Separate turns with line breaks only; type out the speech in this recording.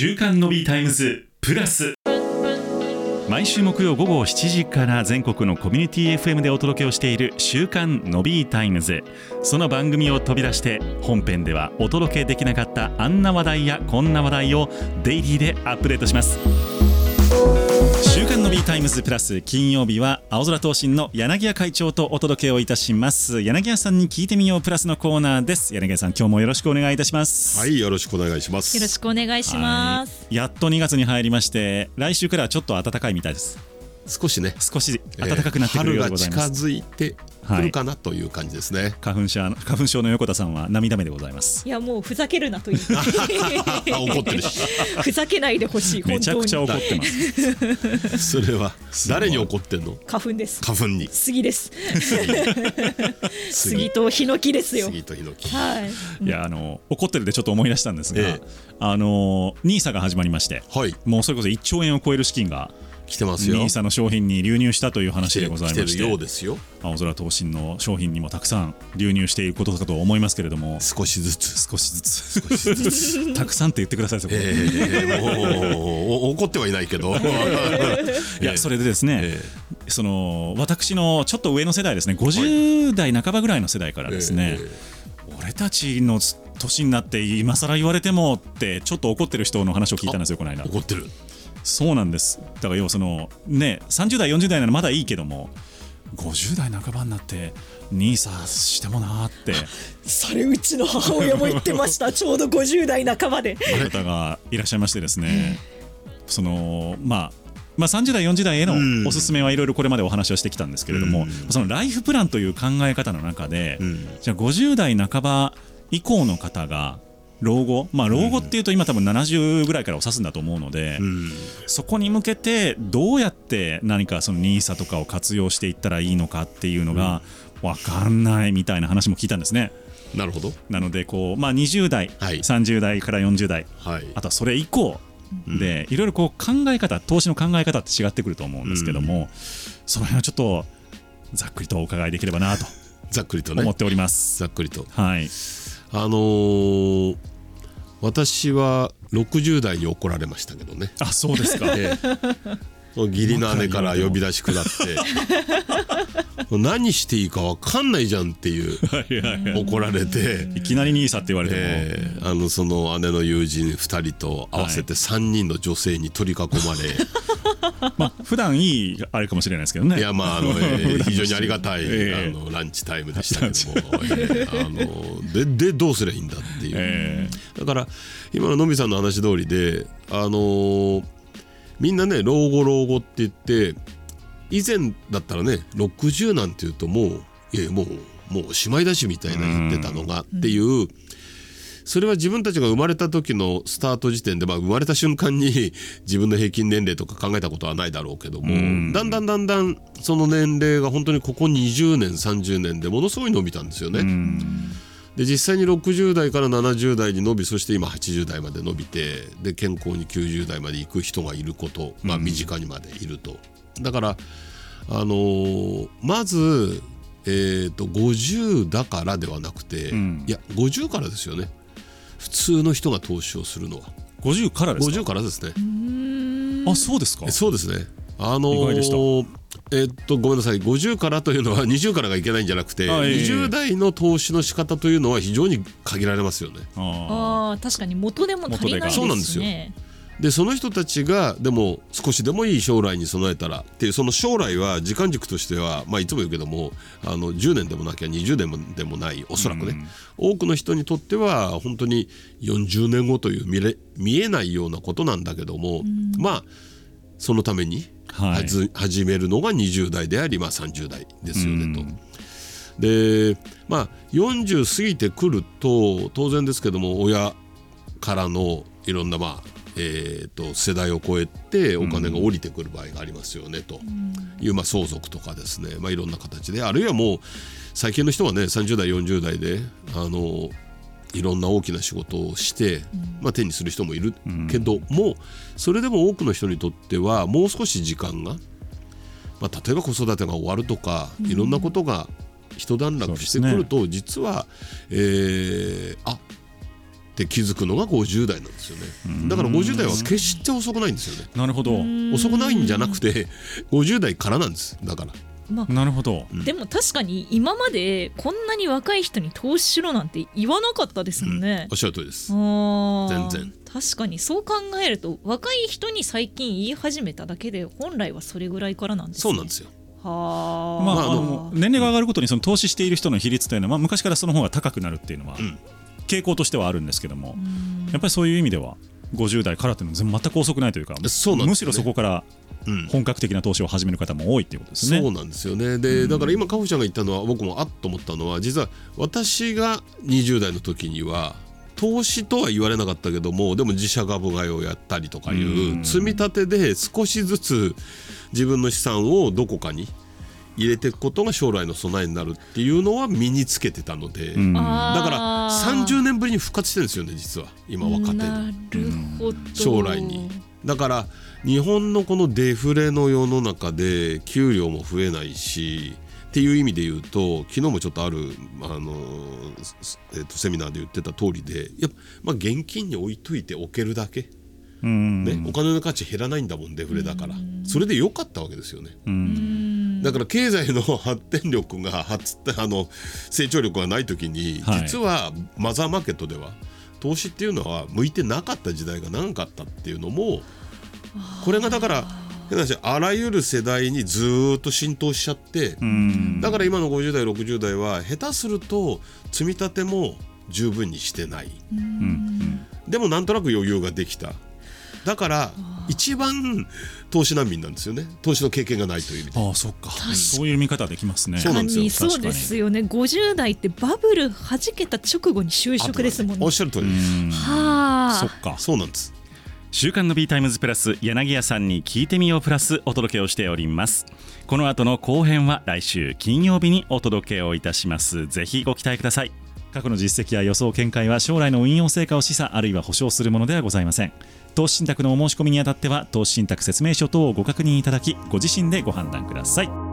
週刊のビータイムズプラス。毎週木曜午後7時から全国のコミュニティ FM でお届けをしている週刊のビータイムズ。その番組を飛び出して本編ではお届けできなかったあんな話題やこんな話題をデイリーでアップデートします。週刊の B タイムズプラス金曜日はあおぞら投信の柳谷会長とお届けをいたします。柳谷さんに聞いてみようプラスのコーナーです。柳谷さん今日もよろしくお願いいたします。
はいよろしくお願いします。
よろしくお願いします、
やっと2月に入りまして来週からはちょっと暖かいみたいです
少しね。
少し暖かくなってくるようでございます、
春が近づいてくるかなという感じですね、
花粉症花粉症の横田さんは涙目でございます。
いやもうふざけるなと言って
怒ってるし。
ふざけないでほしい
めちゃくちゃ
本
怒ってます。
それは誰に怒ってんの？
花粉です。
花粉に。
杉です。杉。とヒノキですよ。
杉とヒノキ。
はい。
いやあの怒ってるでちょっと思い出したんですが、
ええ。
あのニーサが始まりまして
はい。
もうそれこそ1兆円を超える資金が
来てますよ。
ニーサの商品に流入したという話でござい
来てる
まして
ようですよ。
青空投信の商品にもたくさん流入していることかと思いますけれども。
少しずつ。
少しずつ。少しずつ。たくさんって言ってくださいそこ。で
えー、もうお怒ってはいないけど
いやそれでですね、
え
その私のちょっと上の世代ですね50代半ばぐらいの世代からですね、俺たちの年になって今更言われてもってちょっと怒ってる人の話を聞いたんですよこの間
怒ってる
そうなんです。だから要はそのね30代40代ならまだいいけども50代半ばになってニーサしてもなーって。
それうちの母親も言ってました。ちょうど50代半ばで。
方がいらっしゃいましてですね。そのまあまあ、30代、40代への
うん。
おすすめはいろいろこれまでお話をしてきたんですけれども、
うん。
そのライフプランという考え方の中で、
うん。
じゃあ50代半ば以降の方が老後、まあ、老後っていうと今多分70ぐらいからを指すんだと思うので、
うん。
そこに向けてどうやって何かその NISA とかを活用していったらいいのかっていうのが分かんないみたいな話も聞いたんですね。
なるほど。
なのでこう、まあ、20代、
はい。
30代から40代。
はい。
あとはそれ以降で、いろいろこう考え方投資の考え方って違ってくると思うんですけども、その辺をちょっとざっくりとお伺いできればなと
ざっくりとね。
思っております。
ざっくりと。
はい、
あのー私は60代に怒られましたけどね。
あそうですか。
ええ、義理の姉から呼び出し下って。何していいか分かんないじゃんっていう
はいはいはい。
怒られて、
いきなり NISA って言われても、
ええ。あのその姉の友人2人と合わせて3人の女性に取り囲まれ、
まあ普段いいあれかもしれないですけどね。
いやまああの、ええ 非常にありがたい、
ええ
あのランチタイムでしたけども、ええあのででどうすりゃいいんだっていう、
え
だから今ののびさんの話通りであのーみんなね老後老後って言って以前だったらね60なんていうともういやもうもうおしまいだしみたいな言ってたのがっていう。それは自分たちが生まれた時のスタート時点で、まあ、生まれた瞬間に 自分の平均年齢とか考えたことはないだろうけども、
ん。
だんだんだんだんその年齢が本当にここ20年30年でものすごい伸びたんですよね。
うん。
で実際に60代から70代に伸びそして今80代まで伸びてで健康に90代まで行く人がいること、まあ、身近にまでいると、だから、あのーまず、えー、と50だからではなくて、
ん。
いや50からですよね普通の人が投資をするのは。
50からですか
？50からですね。
あそうですか？
えそうですね。あのーえっとごめんなさい。50からというのは20からがいけないんじゃなくて、
あええ。
20代の投資の仕方というのは非常に限られますよね。
あ
あー確かに元でも足りないですね。
そうなんですよでその人たちがでも少しでもいい将来に備えたらっていうその将来は時間軸としては、まあ、いつも言うけどもあの10年でもなきゃ20年でもないおそらくね、多くの人にとっては本当に40年後という見れ見えないようなことなんだけども、まあそのために
はい。
始めるのが20代であり、まあ、30代ですよねと。
うん。
でまあ40過ぎてくると当然ですけども親からのいろんなまあえー、と世代を超えてお金が降りてくる場合がありますよね、と。いう、まあ、相続とかですね、まあ、いろんな形で。あるいはもう最近の人はね30代40代であのいろんな大きな仕事をして、まあ、手にする人もいるけども、それでも多くの人にとってはもう少し時間が、まあ、例えば子育てが終わるとか、いろんなことが一段落してくると、実は、えーあって気づくのが50代なんですよね。だから50代は決して遅くないんですよね。
なるほど。
遅くないんじゃなくて50代からなんです。だから。
まあ
なるほど。
でも確かに今までこんなに若い人に投資しろなんて言わなかったですもんね。
おっ。しゃる通りです。全然。
確かにそう考えると若い人に最近言い始めただけで本来はそれぐらいからなんですね。
そうなんですよ。
はあ。
まあ、
まあ
の年齢が上がるごとにその投資している人の比率というのは、まあ、昔からその方が高くなるっていうのは、
ん
傾向としてはあるんですけども、やっぱりそういう意味では50代からっていうのは全く遅くないというか
ね。
むしろそこから
うん。
本格的な投資を始める方も多いっていうことですね。
そうなんですよね。で、だから今カホちゃんが言ったのは僕もあっと思ったのは実は私が20代の時には投資とは言われなかったけどもでも自社株買いをやったりとかいう積み立てで少しずつ自分の資産をどこかに入れていくことが将来の備えになるっていうのは身につけてたので、
うん。
だから30年ぶりに復活してるんですよね実は今若手で。
なるほど。
将来に。だから日本のこのデフレの世の中で給料も増えないしっていう意味で言うと昨日もちょっとある、あのすえっとセミナーで言ってた通りでやっぱ、まあ、現金に置いといておけるだけ、
うん。
ねお金の価値減らないんだもんデフレだから。それで良かったわけですよね。
うん。
だから経済の発展力が発あの成長力がない時に、
はい。
実はマザーマーケットでは投資っていうのは向いてなかった時代が長かったっていうのもこれがだから変な話あらゆる世代にずーっと浸透しちゃって、
うん。
だから今の50代60代は下手すると積み立ても十分にしてない。
うん。
でもなんとなく余裕ができただから一番投資難民なんですよね。投資の経験がないという意味で。
ああそっか。そういう見方できますね。
そうなんですよ。
確かにそうですよね。50代ってバブル弾けた直後に就職ですもんね。
おっしゃる通り。です、
うん
はあ。
そっか。
そうなんです。
週刊の B タイムズプラス柳谷さんに聞いてみようプラスお届けをしております。この後の後編は来週金曜日にお届けをいたします。ぜひご期待ください過去の実績や予想見解は将来の運用成果を示唆あるいは保証するものではございません。投資信託のお申し込みにあたっては投資信託説明書等をご確認いただきご自身でご判断ください。